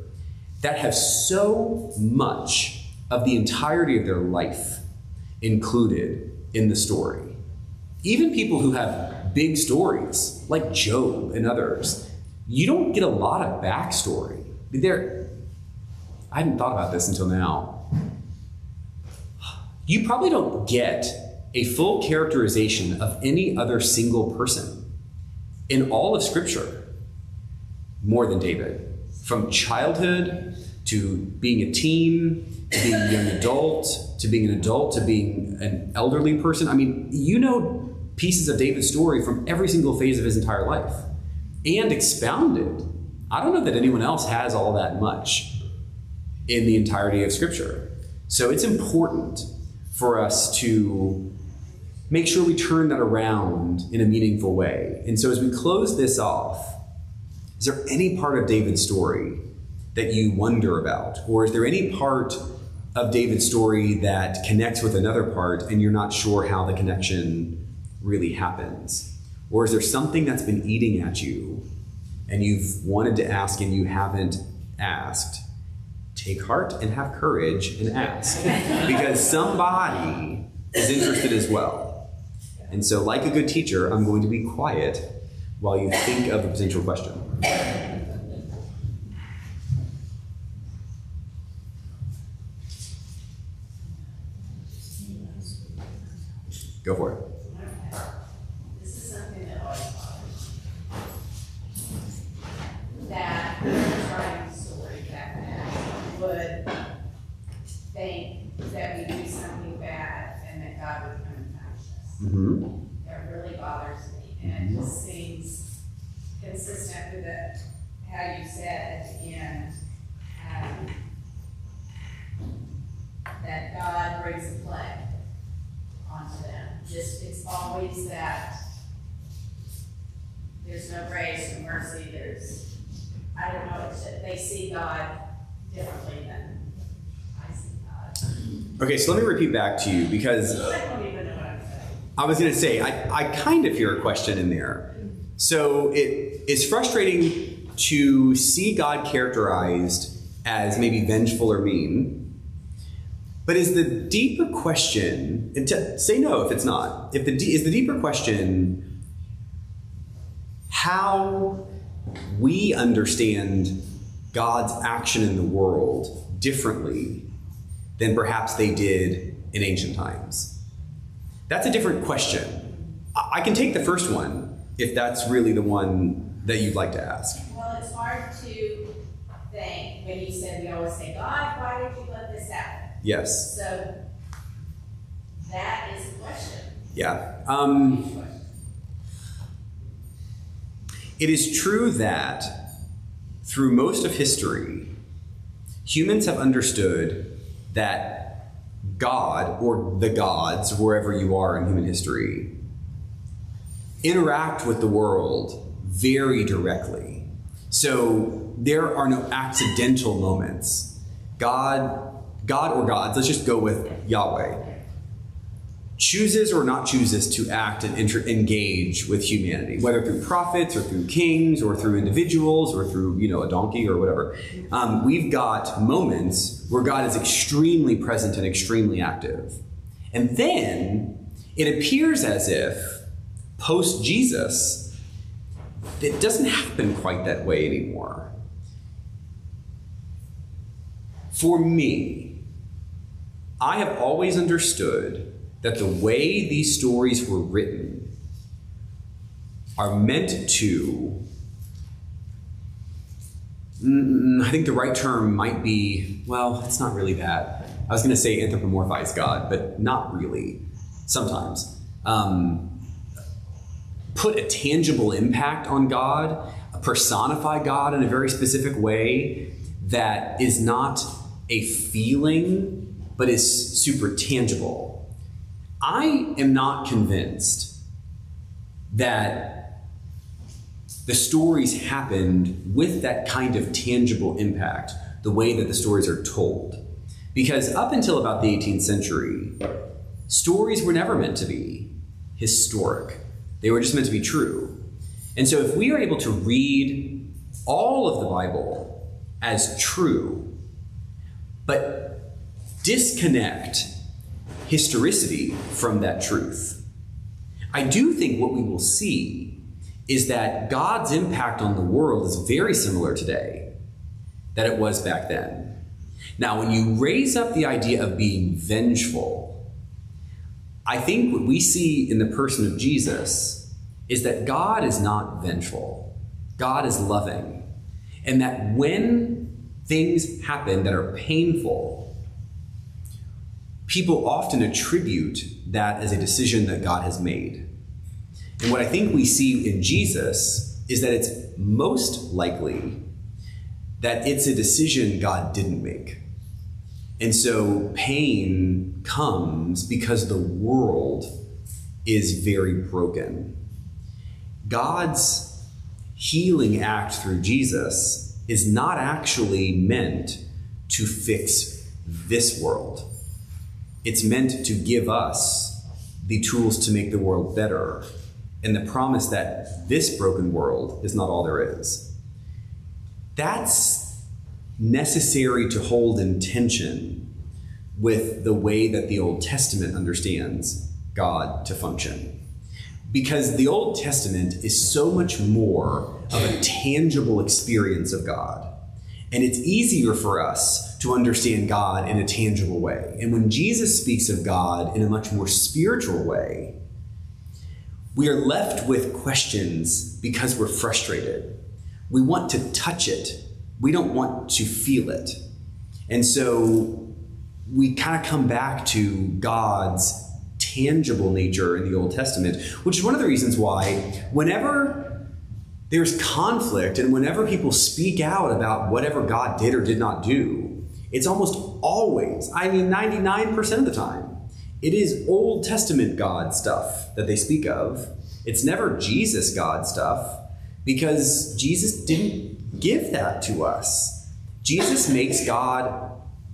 that have so much of the entirety of their life included in the story. Even people who have big stories, like Job and others, you don't get a lot of backstory. I hadn't thought about this until now. You probably don't get a full characterization of any other single person in all of Scripture more than David. From childhood to being a teen, to being a young adult, to being an adult, to being an elderly person. I mean, you know pieces of David's story from every single phase of his entire life and expounded. I don't know that anyone else has all that much in the entirety of Scripture. So it's important for us to make sure we turn that around in a meaningful way. And so as we close this off, is there any part of David's story that you wonder about? Or is there any part of David's story that connects with another part and you're not sure how the connection really happens? Or is there something that's been eating at you and you've wanted to ask and you haven't asked? Take heart and have courage and ask. because somebody is interested as well. And so, like a good teacher, I'm going to be quiet while you think of a potential question. Go for it. Mm-hmm. It really bothers me, and it just seems consistent with the, how you said at the end, um, that God brings a plague onto them. Just, it's always that there's no grace and mercy, there's, I don't know, it's, they see God differently than God. Okay, so let me repeat back to you because I was going to say, I, I kind of hear a question in there. So it is frustrating to see God characterized as maybe vengeful or mean. But is the deeper question, and to, say no if it's not, if the, is the deeper question how we understand God's action in the world differently than perhaps they did in ancient times? That's a different question. I can take the first one if that's really the one that you'd like to ask. Well, it's hard to think when you said, we always say, God, why did you let this happen? Yes. So that is the question. Yeah. Um, it is true that through most of history, humans have understood that God, or the gods, wherever you are in human history, interact with the world very directly. So there are no accidental moments. God, God or gods, let's just go with Yahweh, chooses or not chooses to act and inter- engage with humanity, whether through prophets or through kings or through individuals or through you know a donkey or whatever. Um, we've got moments where God is extremely present and extremely active, and then it appears as if post Jesus, it doesn't happen quite that way anymore. For me, I have always understood that the way these stories were written are meant to. Mm, I think the right term might be, well, it's not really that. I was going to say anthropomorphize God, but not really. Sometimes. Um, put a tangible impact on God, personify God in a very specific way that is not a feeling, but is super tangible. I am not convinced that the stories happened with that kind of tangible impact, the way that the stories are told. Because up until about the 18th century, stories were never meant to be historic, they were just meant to be true. And so if we are able to read all of the Bible as true, but disconnect historicity from that truth. I do think what we will see is that God's impact on the world is very similar today that it was back then. Now, when you raise up the idea of being vengeful, I think what we see in the person of Jesus is that God is not vengeful, God is loving. And that when things happen that are painful, people often attribute that as a decision that God has made. And what I think we see in Jesus is that it's most likely that it's a decision God didn't make. And so pain comes because the world is very broken. God's healing act through Jesus is not actually meant to fix this world. It's meant to give us the tools to make the world better and the promise that this broken world is not all there is. That's necessary to hold in tension with the way that the Old Testament understands God to function. Because the Old Testament is so much more of a tangible experience of God. And it's easier for us to understand God in a tangible way. And when Jesus speaks of God in a much more spiritual way, we are left with questions because we're frustrated. We want to touch it, we don't want to feel it. And so we kind of come back to God's tangible nature in the Old Testament, which is one of the reasons why, whenever there's conflict and whenever people speak out about whatever God did or did not do, it's almost always, I mean 99% of the time, it is Old Testament God stuff that they speak of. It's never Jesus God stuff because Jesus didn't give that to us. Jesus makes God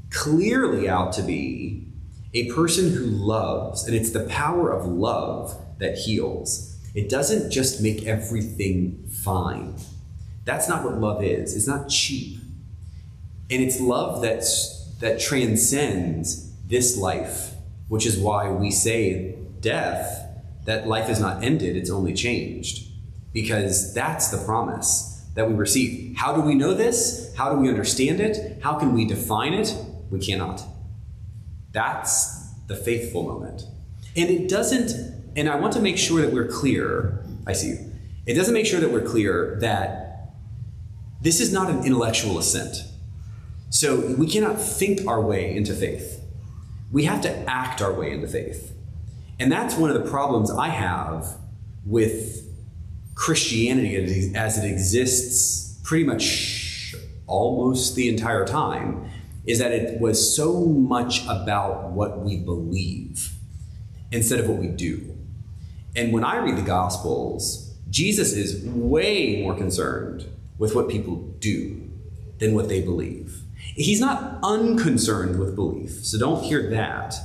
clearly out to be a person who loves, and it's the power of love that heals. It doesn't just make everything fine. That's not what love is. It's not cheap. And it's love that's, that transcends this life, which is why we say death, that life is not ended, it's only changed. Because that's the promise that we receive. How do we know this? How do we understand it? How can we define it? We cannot. That's the faithful moment. And it doesn't, and I want to make sure that we're clear. I see you. It doesn't make sure that we're clear that this is not an intellectual assent. So we cannot think our way into faith. We have to act our way into faith. And that's one of the problems I have with Christianity as it exists pretty much almost the entire time is that it was so much about what we believe instead of what we do. And when I read the Gospels, Jesus is way more concerned with what people do than what they believe. He's not unconcerned with belief, so don't hear that.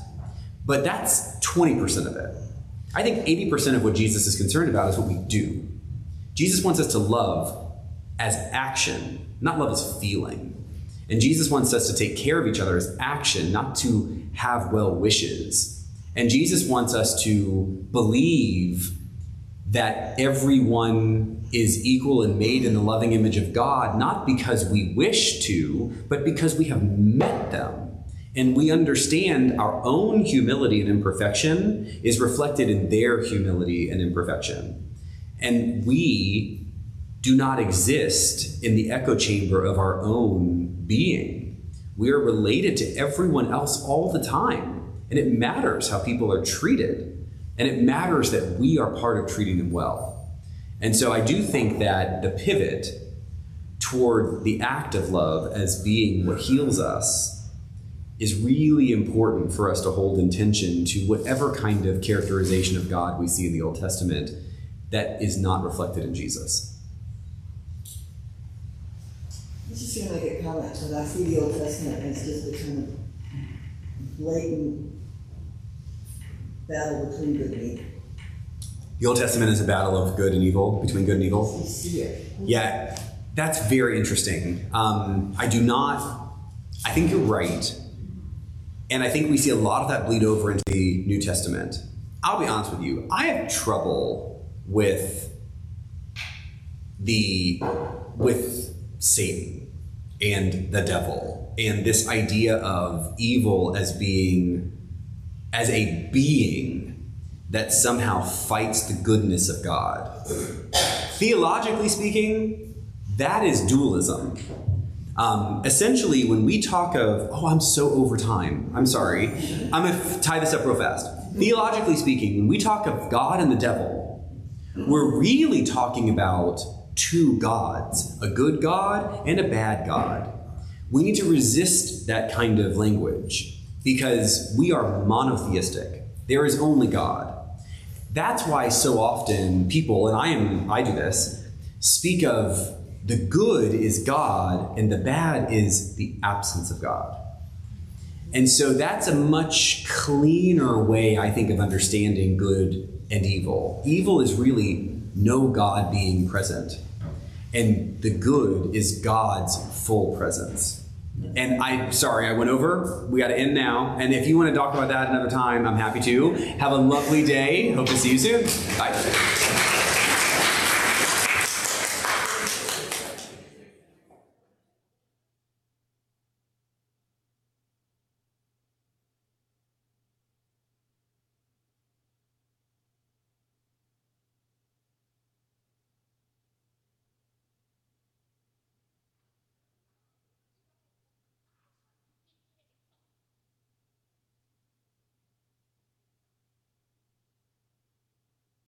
But that's 20% of it. I think 80% of what Jesus is concerned about is what we do. Jesus wants us to love as action, not love as feeling. And Jesus wants us to take care of each other as action, not to have well wishes. And Jesus wants us to believe that everyone is equal and made in the loving image of God, not because we wish to, but because we have met them. And we understand our own humility and imperfection is reflected in their humility and imperfection. And we do not exist in the echo chamber of our own being. We are related to everyone else all the time. And it matters how people are treated. And it matters that we are part of treating them well. And so I do think that the pivot toward the act of love as being what heals us is really important for us to hold intention to whatever kind of characterization of God we see in the Old Testament that is not reflected in Jesus. I was just gonna make a comment, because I see the Old Testament as just a kind of blatant battle between good and evil. The Old Testament is a battle of good and evil, between good and evil. It. Yeah, that's very interesting. Um, I do not, I think you're right. And I think we see a lot of that bleed over into the New Testament. I'll be honest with you, I have trouble with the, with Satan and the devil and this idea of evil as being as a being that somehow fights the goodness of God. Theologically speaking, that is dualism. Um, essentially, when we talk of, oh, I'm so over time, I'm sorry, I'm gonna f- tie this up real fast. Theologically speaking, when we talk of God and the devil, we're really talking about two gods a good God and a bad God. We need to resist that kind of language because we are monotheistic. There is only God. That's why so often people, and I am I do this, speak of the good is God and the bad is the absence of God. And so that's a much cleaner way, I think, of understanding good and evil. Evil is really no God being present and the good is God's full presence. And I, sorry, I went over. We got to end now. And if you want to talk about that another time, I'm happy to. Have a lovely day. Hope to see you soon. Bye.